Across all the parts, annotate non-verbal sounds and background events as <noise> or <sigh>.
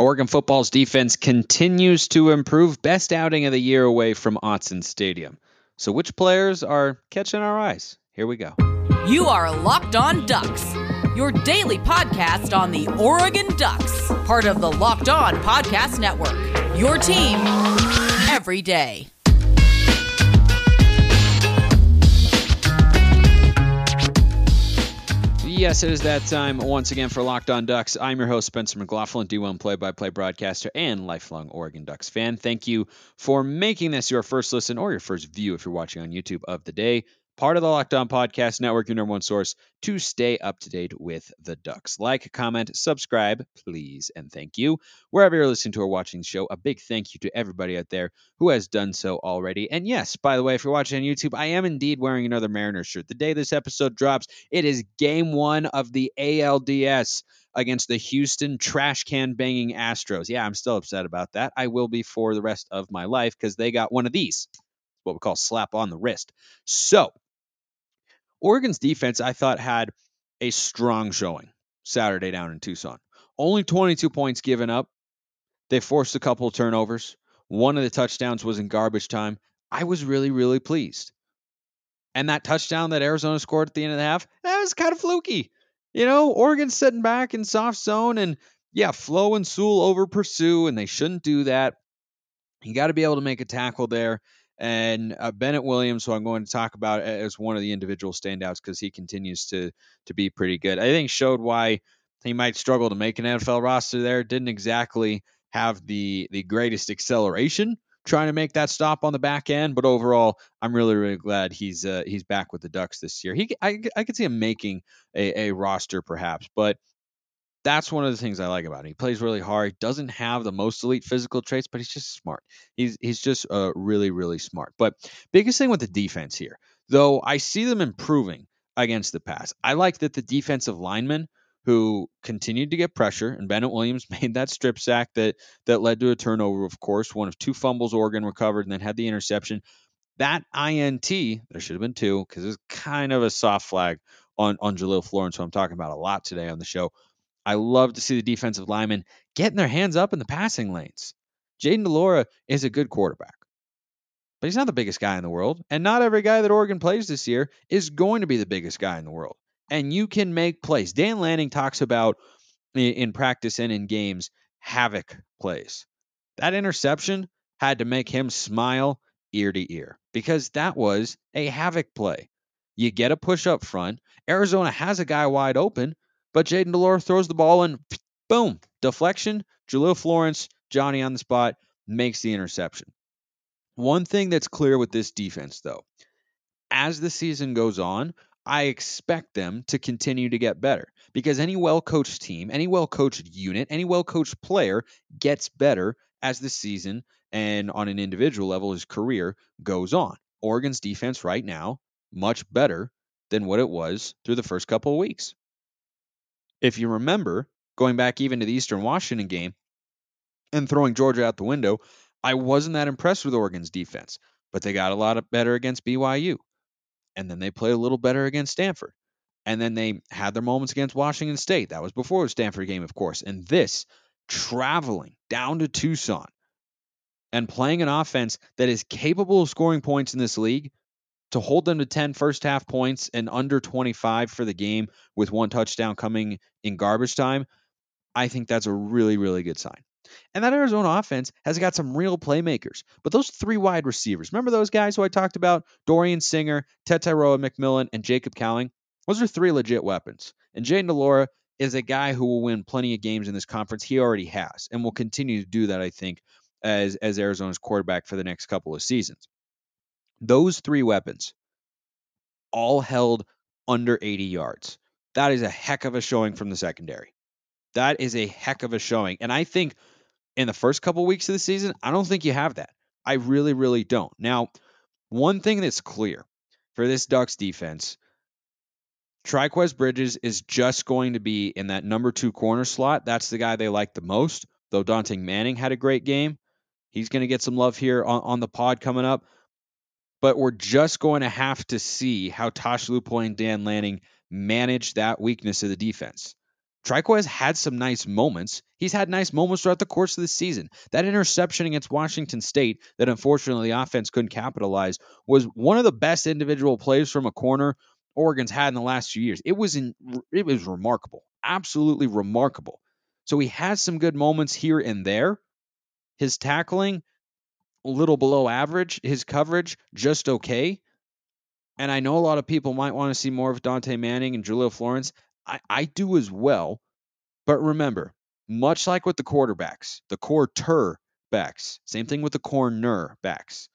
Oregon football's defense continues to improve. Best outing of the year away from Autzen Stadium. So, which players are catching our eyes? Here we go. You are Locked On Ducks, your daily podcast on the Oregon Ducks, part of the Locked On Podcast Network. Your team every day. Yes, it is that time once again for Locked On Ducks. I'm your host, Spencer McLaughlin, D1 play by play broadcaster and lifelong Oregon Ducks fan. Thank you for making this your first listen or your first view if you're watching on YouTube of the day part of the Locked On Podcast Network, your number one source to stay up to date with the Ducks. Like, comment, subscribe, please, and thank you. Wherever you're listening to or watching the show, a big thank you to everybody out there who has done so already. And yes, by the way, if you're watching on YouTube, I am indeed wearing another Mariners shirt. The day this episode drops, it is game one of the ALDS against the Houston trash can banging Astros. Yeah, I'm still upset about that. I will be for the rest of my life because they got one of these, what we call slap on the wrist. So, Oregon's defense, I thought, had a strong showing Saturday down in Tucson. Only 22 points given up. They forced a couple turnovers. One of the touchdowns was in garbage time. I was really, really pleased. And that touchdown that Arizona scored at the end of the half, that was kind of fluky. You know, Oregon's sitting back in soft zone, and yeah, Flowe and Sewell over pursue, and they shouldn't do that. You got to be able to make a tackle there. And uh, Bennett Williams, who I'm going to talk about as one of the individual standouts because he continues to to be pretty good. I think showed why he might struggle to make an NFL roster there. Didn't exactly have the the greatest acceleration trying to make that stop on the back end, but overall, I'm really really glad he's uh, he's back with the Ducks this year. He I I could see him making a, a roster perhaps, but that's one of the things I like about him. He plays really hard. Doesn't have the most elite physical traits, but he's just smart. He's he's just uh, really really smart. But biggest thing with the defense here, though, I see them improving against the pass. I like that the defensive linemen who continued to get pressure, and Bennett Williams <laughs> made that strip sack that that led to a turnover. Of course, one of two fumbles Oregon recovered, and then had the interception. That INT, there should have been two because it's kind of a soft flag on on Jahlil Florence, who I'm talking about a lot today on the show I love to see the defensive linemen getting their hands up in the passing lanes. Jayden de Laura is a good quarterback, but he's not the biggest guy in the world. And not every guy that Oregon plays this year is going to be the biggest guy in the world. And you can make plays. Dan Lanning talks about in practice and in games havoc plays. That interception had to make him smile ear to ear because that was a havoc play. You get a push up front. Arizona has a guy wide open. But Jayden de throws the ball and boom, deflection. Jahlil Florence, Johnny on the spot, makes the interception. One thing that's clear with this defense, though, as the season goes on, I expect them to continue to get better because any well coached team, any well coached unit, any well coached player gets better as the season and on an individual level, his career goes on. Oregon's defense right now, much better than what it was through the first couple of weeks. If you remember, going back even to the Eastern Washington game and throwing Georgia out the window, I wasn't that impressed with Oregon's defense, but they got a lot better against BYU. And then they played a little better against Stanford. And then they had their moments against Washington State. That was before the Stanford game, of course. And this, traveling down to Tucson and playing an offense that is capable of scoring points in this league to hold them to 10 first half points and under 25 for the game with one touchdown coming in garbage time, I think that's a really, really good sign. And that Arizona offense has got some real playmakers. But those three wide receivers, remember those guys who I talked about? Dorian Singer, Tetairoa McMillan, and Jacob Cowing? Those are three legit weapons. And Jayden de Laura is a guy who will win plenty of games in this conference. He already has and will continue to do that, I think, as, as Arizona's quarterback for the next couple of seasons. Those three weapons all held under 80 yards. That is a heck of a showing from the secondary. That is a heck of a showing. And I think in the first couple weeks of the season, I don't think you have that. I really, really don't. Now, one thing that's clear for this Ducks defense, Trikweze Bridges is just going to be in that number two corner slot. That's the guy they like the most. Though Dontae Manning had a great game, he's going to get some love here on, on the pod coming up but we're just going to have to see how Tosh Lupoi and Dan Lanning manage that weakness of the defense. Trikweze had some nice moments. He's had nice moments throughout the course of the season. That interception against Washington State that unfortunately the offense couldn't capitalize was one of the best individual plays from a corner Oregon's had in the last few years. It was in, it was remarkable. Absolutely remarkable. So he has some good moments here and there. His tackling little below average, his coverage just okay. And I know a lot of people might want to see more of Dontae Manning and Jahlil Florence. I, I do as well. But remember, much like with the quarterbacks, the quarter backs, same thing with the corner backs.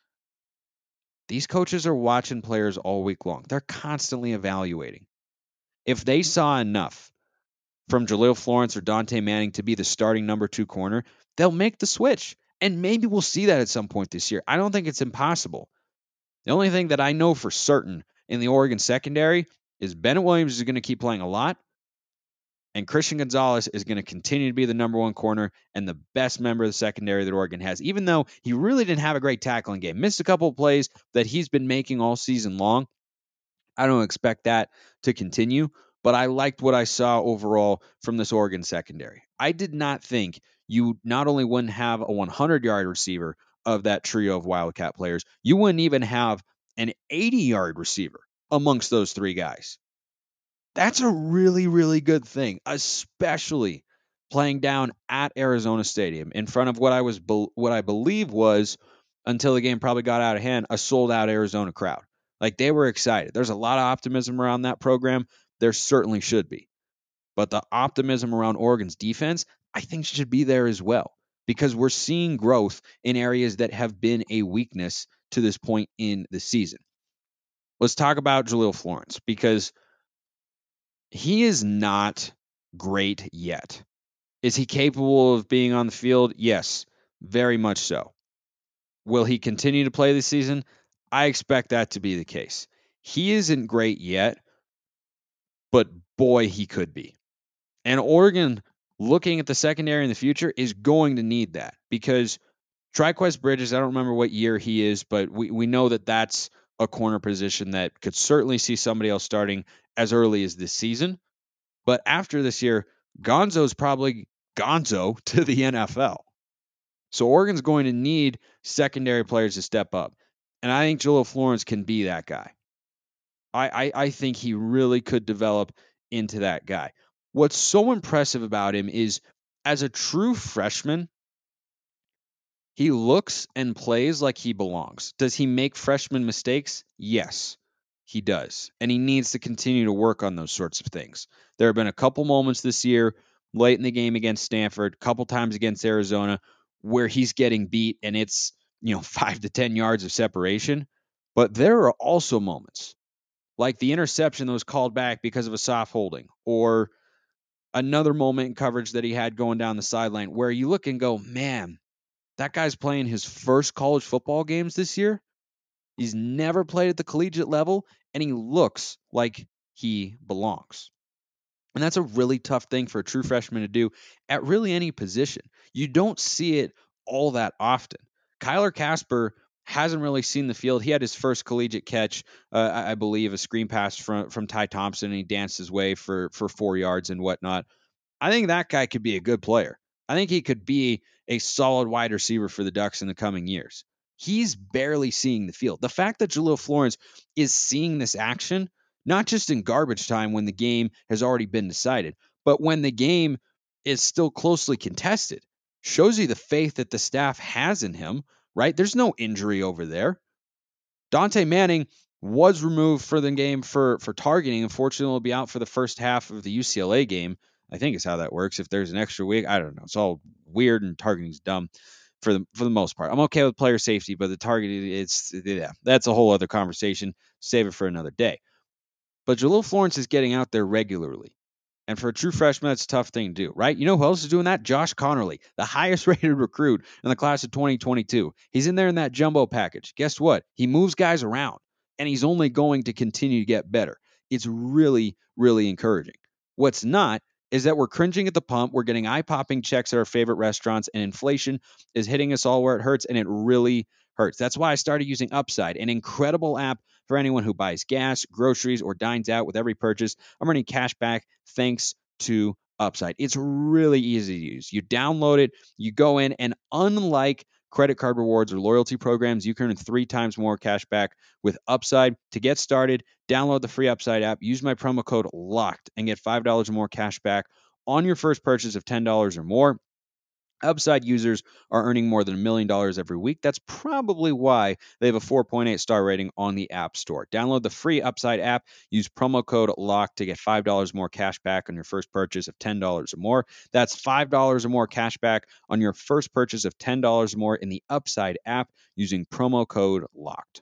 These coaches are watching players all week long. They're constantly evaluating. If they saw enough from Jahlil Florence or Dontae Manning to be the starting number two corner, they'll make the switch. And maybe we'll see that at some point this year. I don't think it's impossible. The only thing that I know for certain in the Oregon secondary is Bennett Williams is going to keep playing a lot, and Christian Gonzalez is going to continue to be the number one corner and the best member of the secondary that Oregon has, even though he really didn't have a great tackling game. Missed a couple of plays that he's been making all season long. I don't expect that to continue, but I liked what I saw overall from this Oregon secondary. I did not think you not only wouldn't have a 100 yard receiver of that trio of Wildcat players, you wouldn't even have an 80 yard receiver amongst those three guys. That's a really, really good thing, especially playing down at Arizona Stadium in front of what I was what I believe was until the game probably got out of hand a sold out Arizona crowd. Like they were excited. There's a lot of optimism around that program. There certainly should be. But the optimism around Oregon's defense, I think should be there as well because we're seeing growth in areas that have been a weakness to this point in the season. Let's talk about Jahlil Florence because he is not great yet. Is he capable of being on the field? Yes, very much so. Will he continue to play this season? I expect that to be the case. He isn't great yet, but boy, he could be. And Oregon, looking at the secondary in the future, is going to need that because Trikweze Bridges, I don't remember what year he is, but we, we know that that's a corner position that could certainly see somebody else starting as early as this season. But after this year, Gonzo's probably Gonzo <laughs> to the NFL. So Oregon's going to need secondary players to step up. And I think Jahlil Florence can be that guy. I, I, I think he really could develop into that guy. What's so impressive about him is as a true freshman, he looks and plays like he belongs. Does he make freshman mistakes? Yes, he does. And he needs to continue to work on those sorts of things. There have been a couple moments this year, late in the game against Stanford, a couple times against Arizona, where he's getting beat and it's, you know, <laughs> five to 10 yards of separation. But there are also moments like the interception that was called back because of a soft holding or another moment in coverage that he had going down the sideline where you look and go, man, that guy's playing his first college football games this year. He's never played at the collegiate level, and he looks like he belongs. And that's a really tough thing for a true freshman to do at really any position. You don't see it all that often. Kyler Kasper hasn't really seen the field. He had his first collegiate catch, uh, I believe, a screen pass from from Ty Thompson, and he danced his way for for four yards and whatnot. I think that guy could be a good player. I think he could be a solid wide receiver for the Ducks in the coming years. He's barely seeing the field. The fact that Jahlil Florence is seeing this action, not just in garbage time when the game has already been decided, but when the game is still closely contested, shows you the faith that the staff has in him right? There's no injury over there. Dontae Manning was removed for the game for for targeting. Unfortunately, will be out for the first half of the UCLA game. I think is how that works. If there's an extra week, I don't know. It's all weird and targeting's dumb for the for the most part. I'm okay with player safety, but the target it's yeah, that's a whole other conversation. Save it for another day. But Jahlil Florence is getting out there regularly. And for a true freshman, that's a tough thing to do, right? You know who else is doing that? Josh Conerly, the highest <laughs> rated recruit in the class of 2022. He's in there in that jumbo package. Guess what? He moves guys around, and he's only going to continue to get better. It's really, really encouraging. What's not is that we're cringing at the pump. We're getting eye popping checks at our favorite restaurants, and inflation is hitting us all where it hurts, and it really hurts. That's why I started using Upside, an incredible app for anyone who buys gas, groceries, or dines out with every purchase. I'm earning cash back thanks to upside. It's really easy to use. You download it, you go in, and unlike credit card rewards or loyalty programs, you can earn three times more cash back with Upside. To get started, download the free Upside app, use my promo code LOCKED, and get $5 or more cash back on your first purchase of $10 or more. Upside users are earning more than a million dollars every week. That's probably why they have a 4.8 star rating on the App Store. Download the free Upside app, use promo code LOCK to get $5 more cash back on your first purchase of $10 or more. That's $5 or more cash back on your first purchase of $10 or more in the Upside app using promo code LOCKED.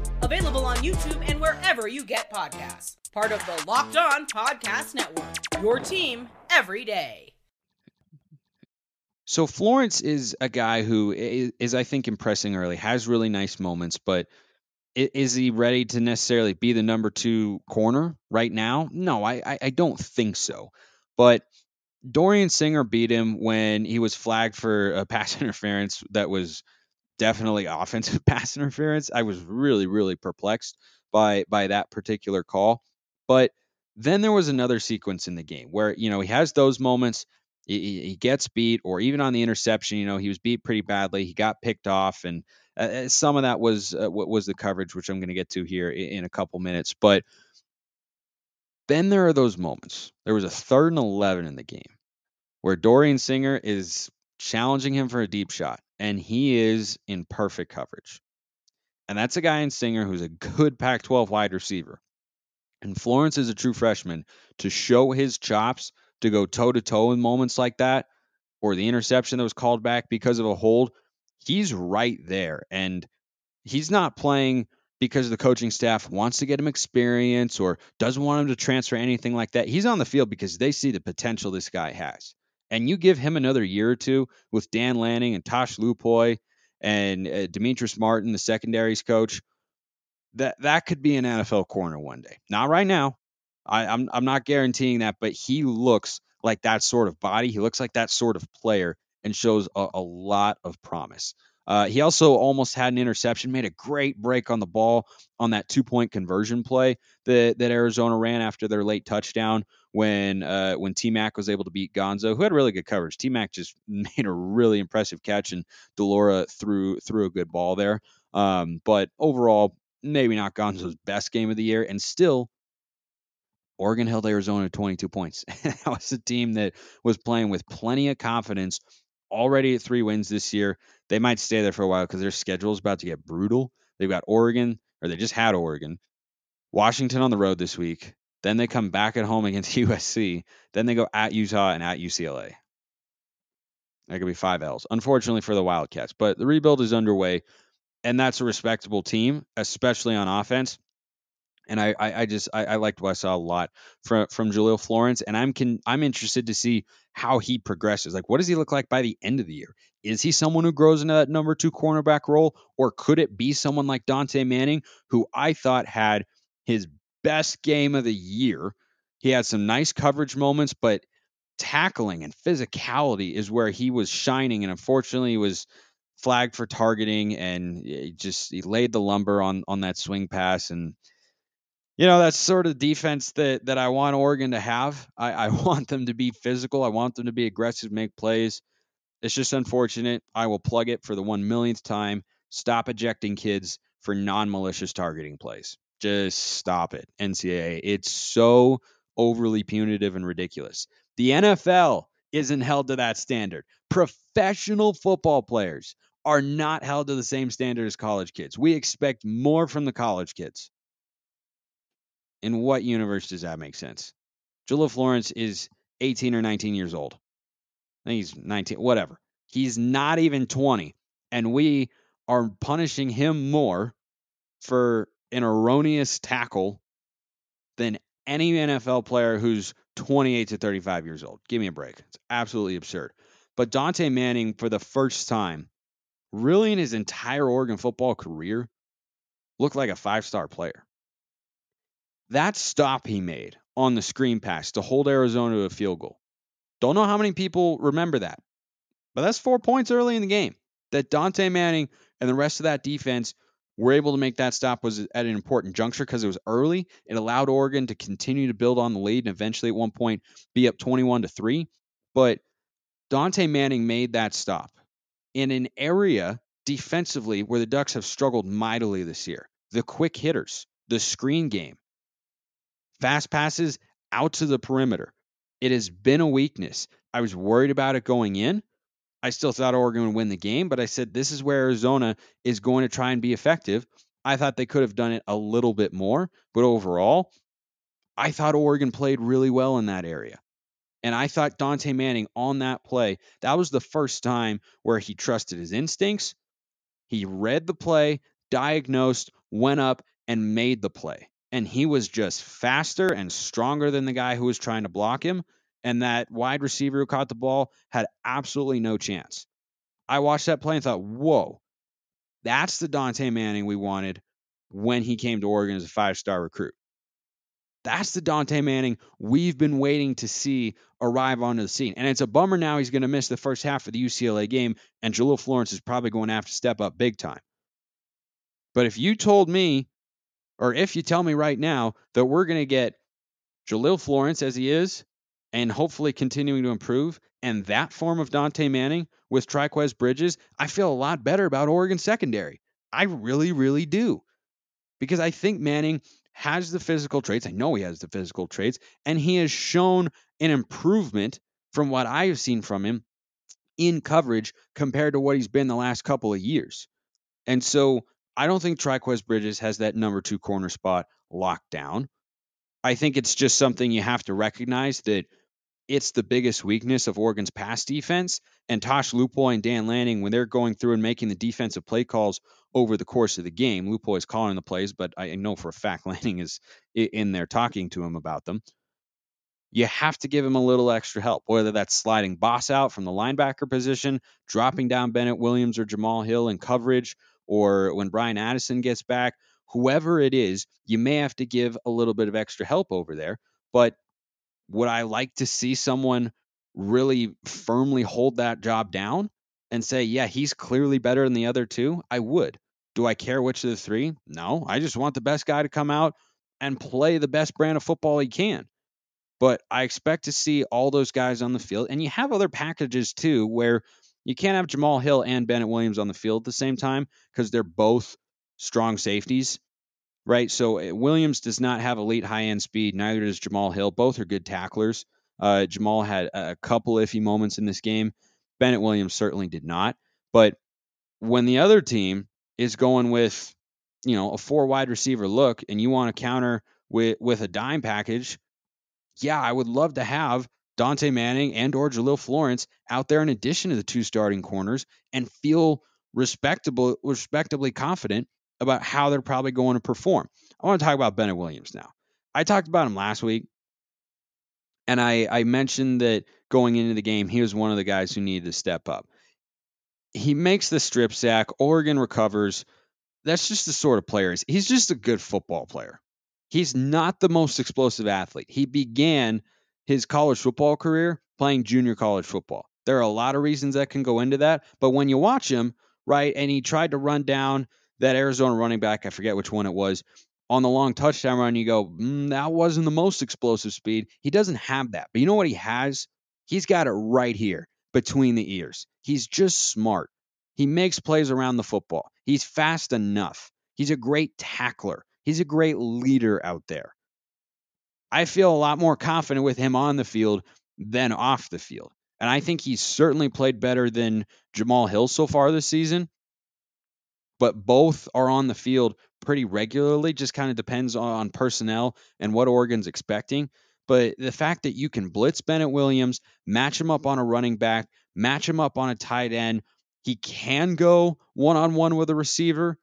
Available on YouTube and wherever you get podcasts. Part of the Locked On Podcast Network. Your team every day. So Florence is a guy who is, is, I think, impressing early, has really nice moments, but is he ready to necessarily be the number two corner right now? No, I, I, I don't think so. But Dorian Singer beat him when he was flagged for a pass <laughs> interference that was definitely <laughs> offensive pass interference. I was really, really perplexed by by that particular call. But then there was another sequence in the game where you know he has those moments. He, he gets beat, or even on the interception, you know he was beat pretty badly. He got picked off, and uh, uh some of that was uh, what was the coverage, which I'm going to get to here in, in a couple minutes. But then there are those moments. There was a third and eleven in the game where Dorian Singer is challenging him for a deep shot and he is in perfect coverage. And that's a guy in Singer who's a good Pac 12 wide receiver. And Florence is a true freshman to show his chops to go toe to toe in moments like that, or the interception that was called back because of a hold. He's right there. And he's not playing because the coaching staff wants to get him experience or doesn't want him to transfer anything like that. He's on the field because they see the potential this guy has and you give him another year or two with Dan Lanning and Tosh Lupoi and uh, Demetrice Martin, the secondaries coach, that that could be an NFL corner one day. Not right now. I, I'm I'm not guaranteeing that, but he looks like that sort of body. He looks like that sort of player and shows a, a lot of promise. Uh, he also almost had an interception, made a great break on the ball on that two point conversion play that, that Arizona ran after their late touchdown when uh, when T Mac was able to beat Gonzo, who had really good coverage. T Mac just <laughs> made a really impressive catch, and de Laura threw threw a good ball there. Um, but overall, maybe not Gonzo's best game of the year, and still. Oregon held Arizona 22 points. <laughs> that was a team that was playing with plenty of confidence, already at three wins this year. They might stay there for a while because their schedule is about to get brutal. They've got Oregon, or they just had Oregon, Washington on the road this week, then they come back at home against <laughs> USC. Then they go at Utah and at UCLA. That could be five L's, unfortunately for the Wildcats. But the rebuild is underway, and that's a respectable team, especially on offense. And I, I, I just I, I, liked what I saw a lot from from Jahlil Florence, and I'm can I'm interested to see how he progresses. Like, what does he look like by the end of the year? Is he someone who grows into that number two cornerback role, or could it be someone like Dontae Manning, who I thought had his best game of the year. He had some nice coverage moments, but tackling and physicality is where he was shining. And unfortunately, he was flagged for targeting and he just he laid the lumber on on that swing pass and you know that's sort of defense that that I want Oregon to have. I, I <laughs> want them to be physical. I want them to be aggressive, make plays. It's just unfortunate. I will plug it for the one millionth time. Stop ejecting kids for non-malicious targeting plays. Just stop it, NCAA. It's so overly punitive and ridiculous. The NFL isn't held to that standard. Professional football players are not held to the same standard as college kids. We expect more from the college kids. In what universe does that make sense? Jahlil Florence is 18 or 19 years old. I think he's 19, whatever. He's not even 20. And we are punishing him more for an erroneous tackle than any NFL player who's 28 to 35 years old. Give me a break. It's absolutely absurd. But Dontae Manning, for the first time, really in his entire Oregon football career, looked like a five star player. That stop he made on the screen pass to hold Arizona to a field goal. Don't know how many people remember that, but that's four points early in the game. That Dontae Manning and the rest of that defense were able to make that stop was at an important juncture because it was early. It allowed Oregon to continue to build on the lead and eventually at one point be up 21 to 3. But Dontae Manning made that stop in an area defensively where the Ducks have struggled mightily this year. The quick hitters, the screen game, fast passes out to the perimeter. It has been a weakness. I was worried about it going in. I still thought Oregon would win the game, but I said this is where Arizona is going to try and be effective. I thought they could have done it a little bit more, but overall, I thought Oregon played really well in that area. And I thought Dontae Manning on that play, that was the first time where he trusted his instincts. He read the play, diagnosed, went up, and made the play. And he was just faster and stronger than the guy who was trying to block him. And that wide receiver who caught the ball had absolutely no chance. I watched that play and thought, whoa, that's the Dontae Manning we wanted when he came to Oregon as a five star recruit. That's the Dontae Manning we've been waiting to see arrive onto the scene. And it's a bummer now he's going to miss the first half of the UCLA game, and Jahlil Florence is probably going to have to step up big time. But if you told me, or if you tell me right now that we're going to get Jahlil Florence as he is, and hopefully continuing to improve, and that form of Dontae Manning with Trikweze Bridges, I feel a lot better about Oregon secondary. I really, really do. Because I think Manning has the physical traits. I know he has the physical traits, and he has shown an improvement from what I have seen from him in coverage compared to what he's been the last couple of years. And so I don't think Trikweze Bridges has that number two corner spot locked down. I think it's just something you have to recognize that it's the biggest weakness of Oregon's pass defense. And Tosh Lupoi and Dan Lanning, when they're going through and making the defensive play calls over the course of the game, Lupoi is calling the plays, but I know for a fact <laughs> Lanning is in there talking to him about them. You have to give him a little extra help, whether that's sliding Boss out from the linebacker position, dropping down Bennett Williams or Jamal Hill in coverage, or when Bryan Addison gets back, whoever it is, you may have to give a little bit of extra help over there. But would I like to see someone really firmly hold that job down and say, yeah, he's clearly better than the other two? I would. Do I care which of the three? No. I just want the best guy to come out and play the best brand of football he can. But I expect to see all those guys on the field. And you have other packages too where you can't have Jamal Hill and Bennett Williams on the field at the same time because they're both strong safeties right? So eh, Williams does not have elite high end speed. Neither does Jamal Hill. Both are good tacklers. Uh, Jamal had a couple iffy moments in this game. Bennett Williams certainly did not. But when the other team is going with, you know, a four wide receiver look and you want to counter with with a dime package, yeah, I would love to have Dontae Manning and or Jahlil Florence out there in addition to the two starting corners and feel respectable respectably confident about how they're probably going to perform. I want to talk about Bennett Williams now. I talked about him last week, and I, I mentioned that going into the game, he was one of the guys who needed to step up. He makes the strip sack. Oregon recovers. That's just the sort of player. He's just a good football player. He's not the most explosive athlete. He began his college football career playing junior college football. There are a lot of reasons that can go into that, but when you watch him, right, and he tried to run down that Arizona running back, I forget which one it was, on the long touchdown run, you go, mm, that wasn't the most explosive speed. He doesn't have that. But you know what he has? He's got it right here between the ears. He's just smart. He makes plays around the football. He's fast enough. He's a great tackler. He's a great leader out there. I feel a lot more confident with him on the field than off the field. And I think he's certainly played better than Jamal Hill so far this season but both are on the field pretty regularly. Just kind of depends on personnel and what Oregon's expecting. But the fact that you can blitz Bennett Williams, match him up on a running back, match him up on a tight end, he can go one on one with a receiver,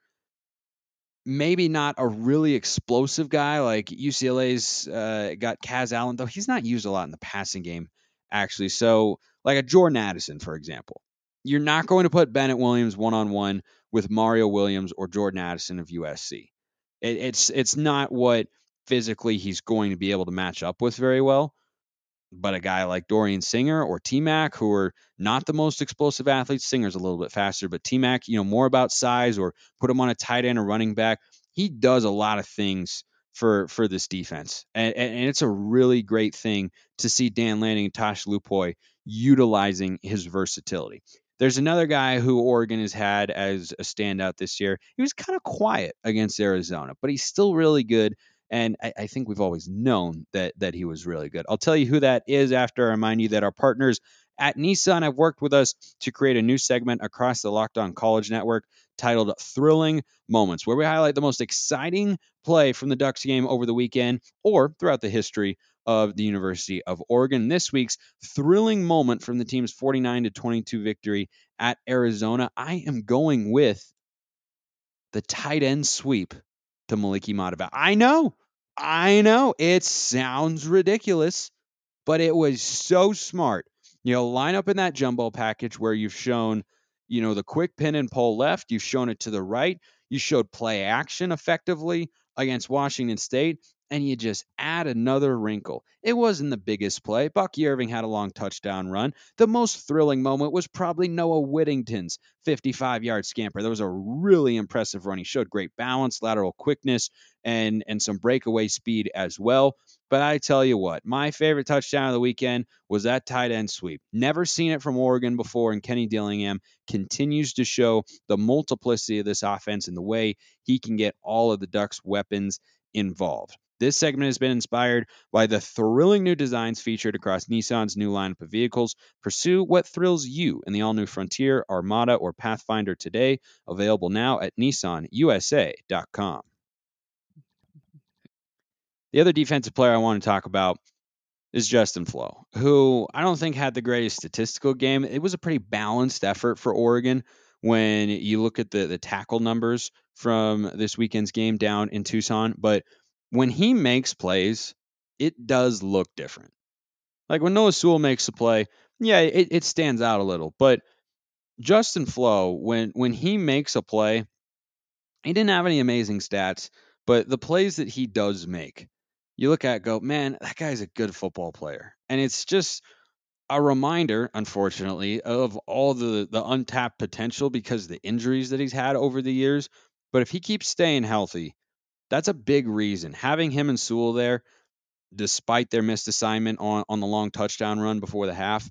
maybe not a really explosive guy like UCLA's uh, got Kaz Allen, though he's not used a lot in the passing game, actually. So, like a Jordan Addison, for example, you're not going to put Bennett Williams one on one with Mario Williams or Jordan Addison of USC. It, it's it's not what physically he's going to be able to match up with very well. But a guy like Dorian Singer or T Mac, who are not the most explosive athletes, Singer's a little bit faster, but T Mac, you know, more about size or put him on a tight end or running back. He does a lot of things for for this defense, and, and it's a really great thing to see Dan Lanning and Tosh Lupoi utilizing his versatility. There's another guy who Oregon has had as a standout this year. He was kind of quiet against Arizona, but he's still really good. And I, I, think we've always known that that he was really good. I'll tell you who that is after I remind you that our partners at Nissan have worked with us to create a new segment across the Locked On College Network titled Thrilling Moments, where we highlight the most exciting play from the Ducks game over the weekend or throughout the history of the University of Oregon. This week's thrilling moment from the team's 49 to 22 victory at Arizona. I am going with the tight end sweep to Moliki Matavao. I know, I know, it sounds ridiculous, but it was so smart. You know, line up in that jumbo package where you've shown, you know, the quick pin and pull left, you've shown it to the right, you showed play action effectively against Washington State, and you just add another wrinkle. It wasn't the biggest play. Bucky Irving had a long touchdown run. The most thrilling moment was probably Noah Whittington's 55 yard scamper. That was a really impressive run. He showed great balance, lateral quickness, and, and some breakaway speed as well. But I tell you what, my favorite touchdown of the weekend was that tight end sweep. Never seen it from Oregon before, and Kenny Dillingham continues to show the multiplicity of this offense and the way he can get all of the Ducks' weapons involved. This segment has been inspired by the thrilling new designs featured across Nissan's new lineup of vehicles. Pursue what thrills you in the all new Frontier, Armada, or Pathfinder today. Available now at nissanusa.com. The other defensive player I want to talk about is Justin Flowe, who I don't think had the greatest statistical game. It was a pretty balanced effort for Oregon when you look at the the tackle numbers from this weekend's game down in Tucson, but when he makes plays, it does look different. Like when Noah Sewell makes a play, yeah, it, it stands out a little. But Justin Flowe, when when he makes a play, he didn't have any amazing stats, but the plays that he does make, you look at go, man, that guy's a good football player. And it's just a reminder, unfortunately, of all the the untapped potential because the injuries that he's had over the years. But if he keeps staying healthy, that's a big reason. Having him and Sewell there, despite their missed assignment on, on the long touchdown run before the half,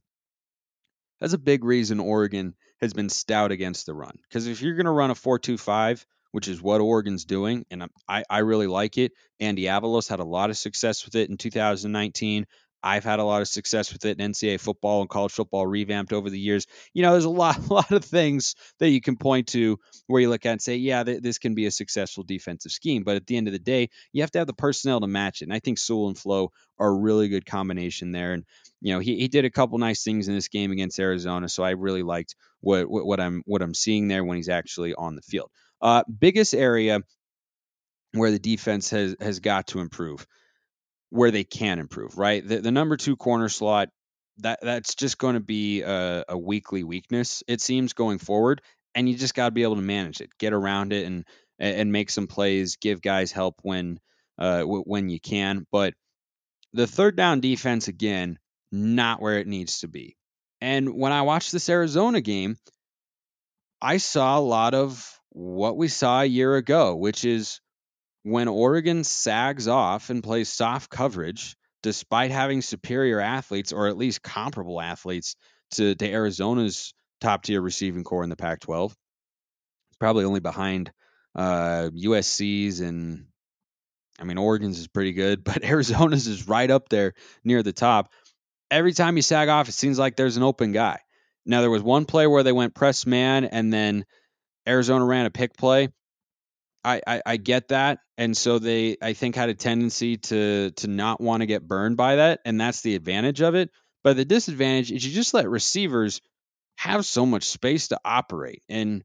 that's a big reason Oregon has been stout against the run. Because if you're going to run a 4 2 5, which is what Oregon's doing, and I, I really like it, Andy Avalos had a lot of success with it in 2019. I've had a lot of success with it in NCAA football and college football revamped over the years. You know, there's a lot, a <laughs> lot of things that you can point to where you look at and say, yeah, th- this can be a successful defensive scheme. But at the end of the day, you have to have the personnel to match it. And I think Sewell and Flowe are a really good combination there. And you know, he, he did a couple nice things in this game against Arizona, so I really liked what, what, what I'm what I'm seeing there when he's actually on the field. Uh, biggest area where the defense has has got to improve where they can improve, right? The, the number two corner slot, that that's just going to be a, a weekly weakness, it seems, going forward. And you just got to be able to manage it, get around it, and and make some plays, give guys help when uh, when you can. But the third down defense again, not where it needs to be. And when I watched this Arizona game, I saw a lot of what we saw a year ago, which is when Oregon sags off and plays soft coverage, despite having superior athletes or at least comparable athletes to, to Arizona's top tier receiving corps in the Pac 12, it's probably only behind uh, USC's and I mean, Oregon's is pretty good, <laughs> but Arizona's is right up there near the top. Every time you sag off, it seems like there's an open guy. Now, there was one play where they went press man and then Arizona ran a pick play. I, I, I get that, and so they I think had a tendency to to not want to get burned by that, and that's the advantage of it. But the disadvantage is you just let receivers have so much space to operate, and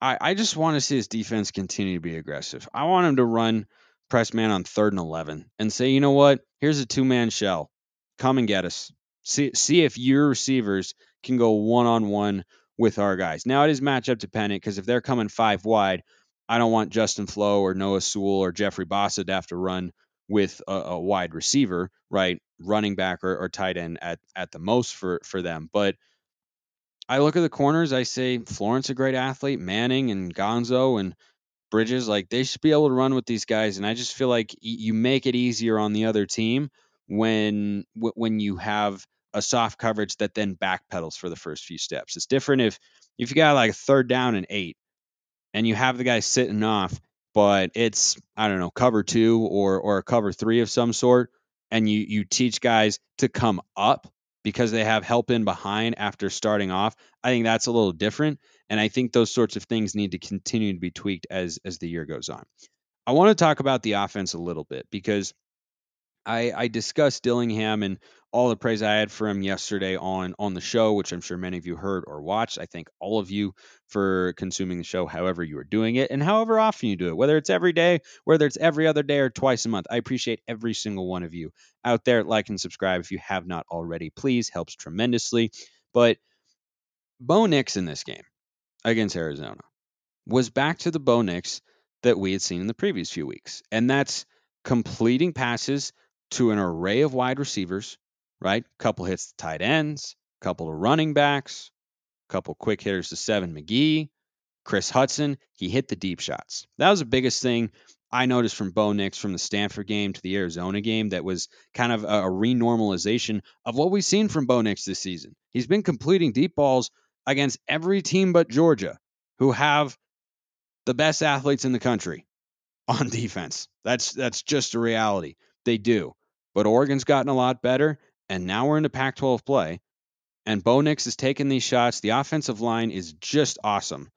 I, I just want to see his defense continue to be aggressive. I want him to run press man on third and 11 and say, you know what? Here's a two man shell. Come and get us. See, see if your receivers can go one on one with our guys. Now, it is matchup dependent because if they're coming five wide, I don't want Justin Flowe or Noah Sewell or Jeffrey Bassa to have to run with a, a wide receiver, right? Running back or, or tight end at, at the most for, for them. But I look at the corners, I say Florence a great athlete, Manning and Gonzo and Bridges, like they should be able to run with these guys. And I just feel like you make it easier on the other team when when you have a soft coverage that then backpedals for the first few steps. It's different if if you got like a third down and eight and you have the guy sitting off, but it's I don't know cover two or or a cover three of some sort, and you you teach guys to come up because they have help in behind after starting off. I think that's a little different, and I think those sorts of things need to continue to be tweaked as as the year goes on. I want to talk about the offense a little bit because I, I discussed Dillingham and all the praise I had for him yesterday on on the show, which I'm sure many of you heard or watched. I thank all of you for consuming the show, however you are doing it, and however often you do it, whether it's every day, whether it's every other day, or twice a month. I appreciate every single one of you out there. Like and subscribe if you have not already, please. Helps tremendously. But Bo Nix in this game against Arizona was back to the Bo Nix that we had seen in the previous few weeks, and that's completing passes to an array of wide receivers, right? Couple hits to tight ends, couple of running backs, couple quick hitters to Seven McGee, Chris Hudson. He hit the deep shots. That was the biggest thing I noticed from Bo Nix from the Stanford game to the Arizona game. That was kind of a, a renormalization of what we've seen from Bo Nix this season. He's been completing deep balls against every team but Georgia, who have the best athletes in the country <laughs> on defense. That's that's just a reality. They do. But Oregon's gotten a lot better, and now we're into Pac 12 play. And Bo Nix is taking these shots. The offensive line is just awesome.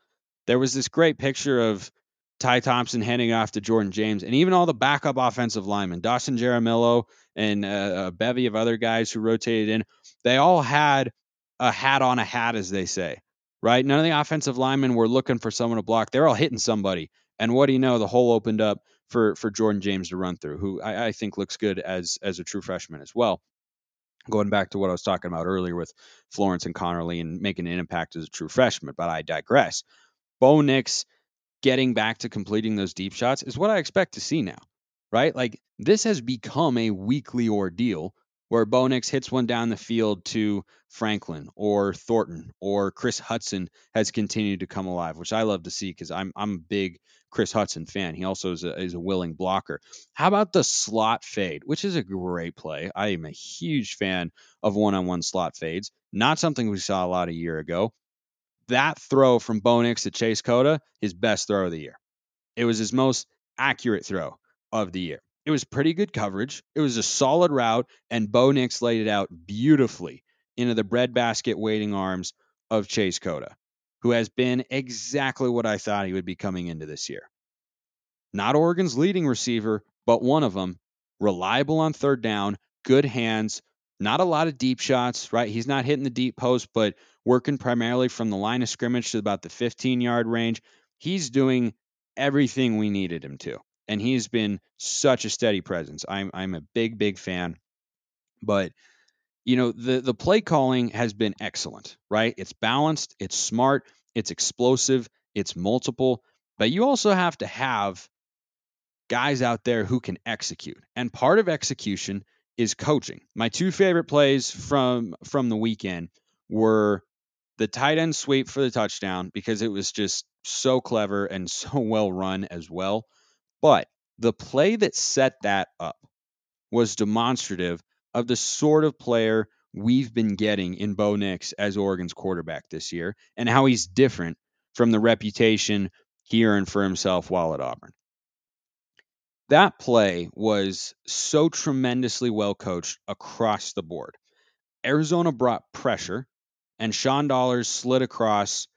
There was this great picture of Ty Thompson handing off to Jordan James, and even all the backup offensive linemen, Dawson Jaramillo and uh, a bevy of other guys who rotated in, they all had a hat on a hat, as they say, right? None of the offensive linemen were looking for someone to block. They're all hitting somebody. And what do you know? The hole opened up for for Jordan James to run through, who I, I think looks good as as a true freshman as well. Going back to what I was talking about earlier with Florence and Conerly and making an impact as a true freshman, but I digress. Bo Nix getting back to completing those deep shots is what I expect to see now, right? Like this has become a weekly ordeal where Bo Nix hits one down the field to Franklin or Thornton or Chris Hudson has continued to come alive, which I love to see because I'm I'm a big Chris Hudson fan. He also is a, is a willing blocker. How about the slot fade, which is a great play? I am a huge fan of one-on-one slot fades. Not something we saw a lot a year ago. That throw from Bo Nix to Chase Cota, his best throw of the year. It was his most accurate throw of the year. It was pretty good coverage. It was a solid route, and Bo Nix laid it out beautifully into the breadbasket waiting arms of Chase Cota, who has been exactly what I thought he would be coming into this year. Not Oregon's leading receiver, but one of them. Reliable on third down, good hands, not a lot of deep shots, right? He's not hitting the deep post, but working primarily from the line of scrimmage to about the 15 yard range. He's doing everything we needed him to and he's been such a steady presence. I'm I'm a big big fan, but you know the the play calling has been excellent, right? It's balanced, it's smart, it's explosive, it's multiple, but you also have to have guys out there who can execute. And part of execution is coaching. My two favorite plays from from the weekend were the tight end sweep for the touchdown because it was just so clever and <laughs> so well run as well. But the play that set that up was demonstrative of the sort of player we've been getting in Bo Nix as Oregon's quarterback this year and how he's different from the reputation he earned for himself while at Auburn. That play was so tremendously well coached across the board. Arizona brought pressure, and Sean Dollars slid across,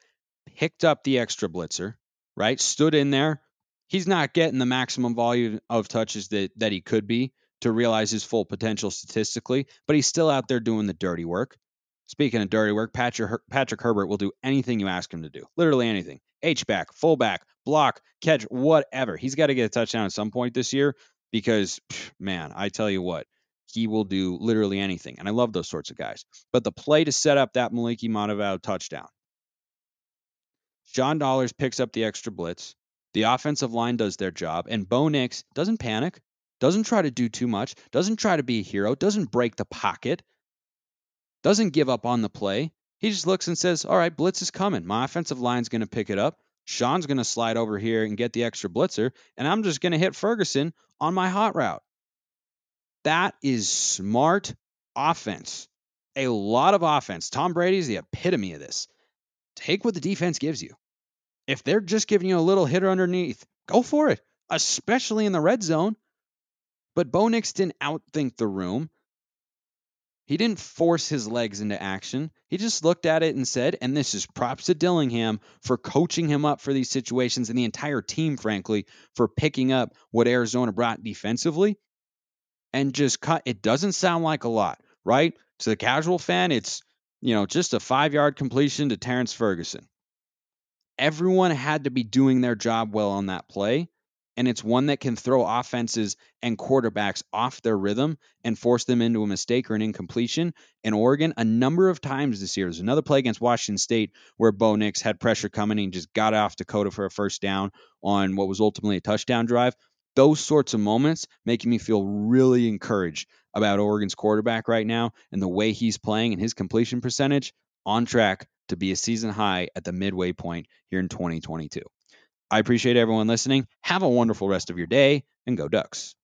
picked up the extra blitzer, right? Stood in there, he's not getting the maximum volume of touches that that he could be to realize his full potential statistically, but he's still out there doing the dirty work. Speaking of dirty work, Patrick, Patrick Herbert will do anything you ask him to do. Literally anything. H-back, fullback, block, catch, whatever. He's got to get a touchdown at some point this year because, man, I tell you what, he will do literally anything. And I love those sorts of guys. But the play to set up that Moliki Matavao touchdown. John Dollars picks up the extra blitz. The offensive line does their job. And Bo Nix doesn't panic, doesn't try to do too much, doesn't try to be a hero, doesn't break the pocket, doesn't give up on the play. He just looks and says, All right, blitz is coming. My offensive line's going to pick it up. Sean's going to slide over here and get the extra blitzer, and I'm just going to hit Ferguson on my hot route. That is smart offense. A lot of offense. Tom Brady's the epitome of this. Take what the defense gives you. If they're just giving you a little hitter underneath, go for it, especially in the red zone. But Bo Nix didn't outthink the room. He didn't force his legs into action. He just looked at it and said, and this is props to Dillingham for coaching him up for these situations and the entire team, frankly, for picking up what Arizona brought defensively and just cut. It doesn't sound like a lot, right? To the casual fan, it's, you know, just a five yard completion to Terrence Ferguson. Everyone had to be doing their job well on that play and it's one that can throw offenses and quarterbacks off their rhythm and force them into a mistake or an incompletion. In Oregon, a number of times this year, there's another play against Washington State where Bo Nix had pressure coming and just got off to Cota for a first down on what was ultimately a touchdown drive. Those sorts of moments making me feel really encouraged about Oregon's quarterback right now and the way he's playing and his completion percentage on track to be a season high at the midway point here in 2022. I appreciate everyone listening. Have a wonderful rest of your day and go Ducks.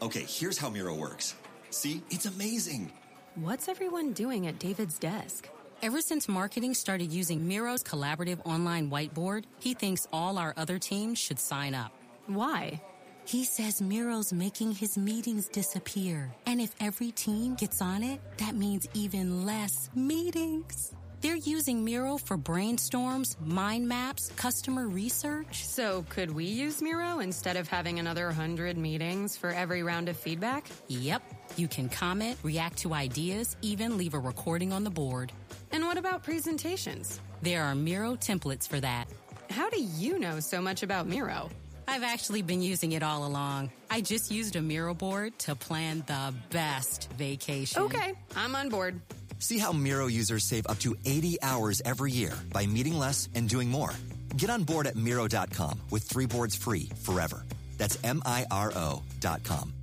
Okay, here's how Miro works. See, it's amazing. What's everyone doing at David's desk? Ever since marketing started using Miro's collaborative online whiteboard, he thinks all our other teams should sign up. Why? He says Miro's making his meetings disappear. And if every team gets on it, that means even less meetings. They're using Miro for brainstorms, mind maps, customer research. So, could we use Miro instead of having another 100 meetings for every round of feedback? Yep. You can comment, react to ideas, even leave a recording on the board. And what about presentations? There are Miro templates for that. How do you know so much about Miro? I've actually been using it all along. I just used a Miro board to plan the best vacation. Okay, I'm on board. See how Miro users save up to 80 hours every year by meeting less and doing more. Get on board at Miro.com with three boards free forever. That's M I R O.com.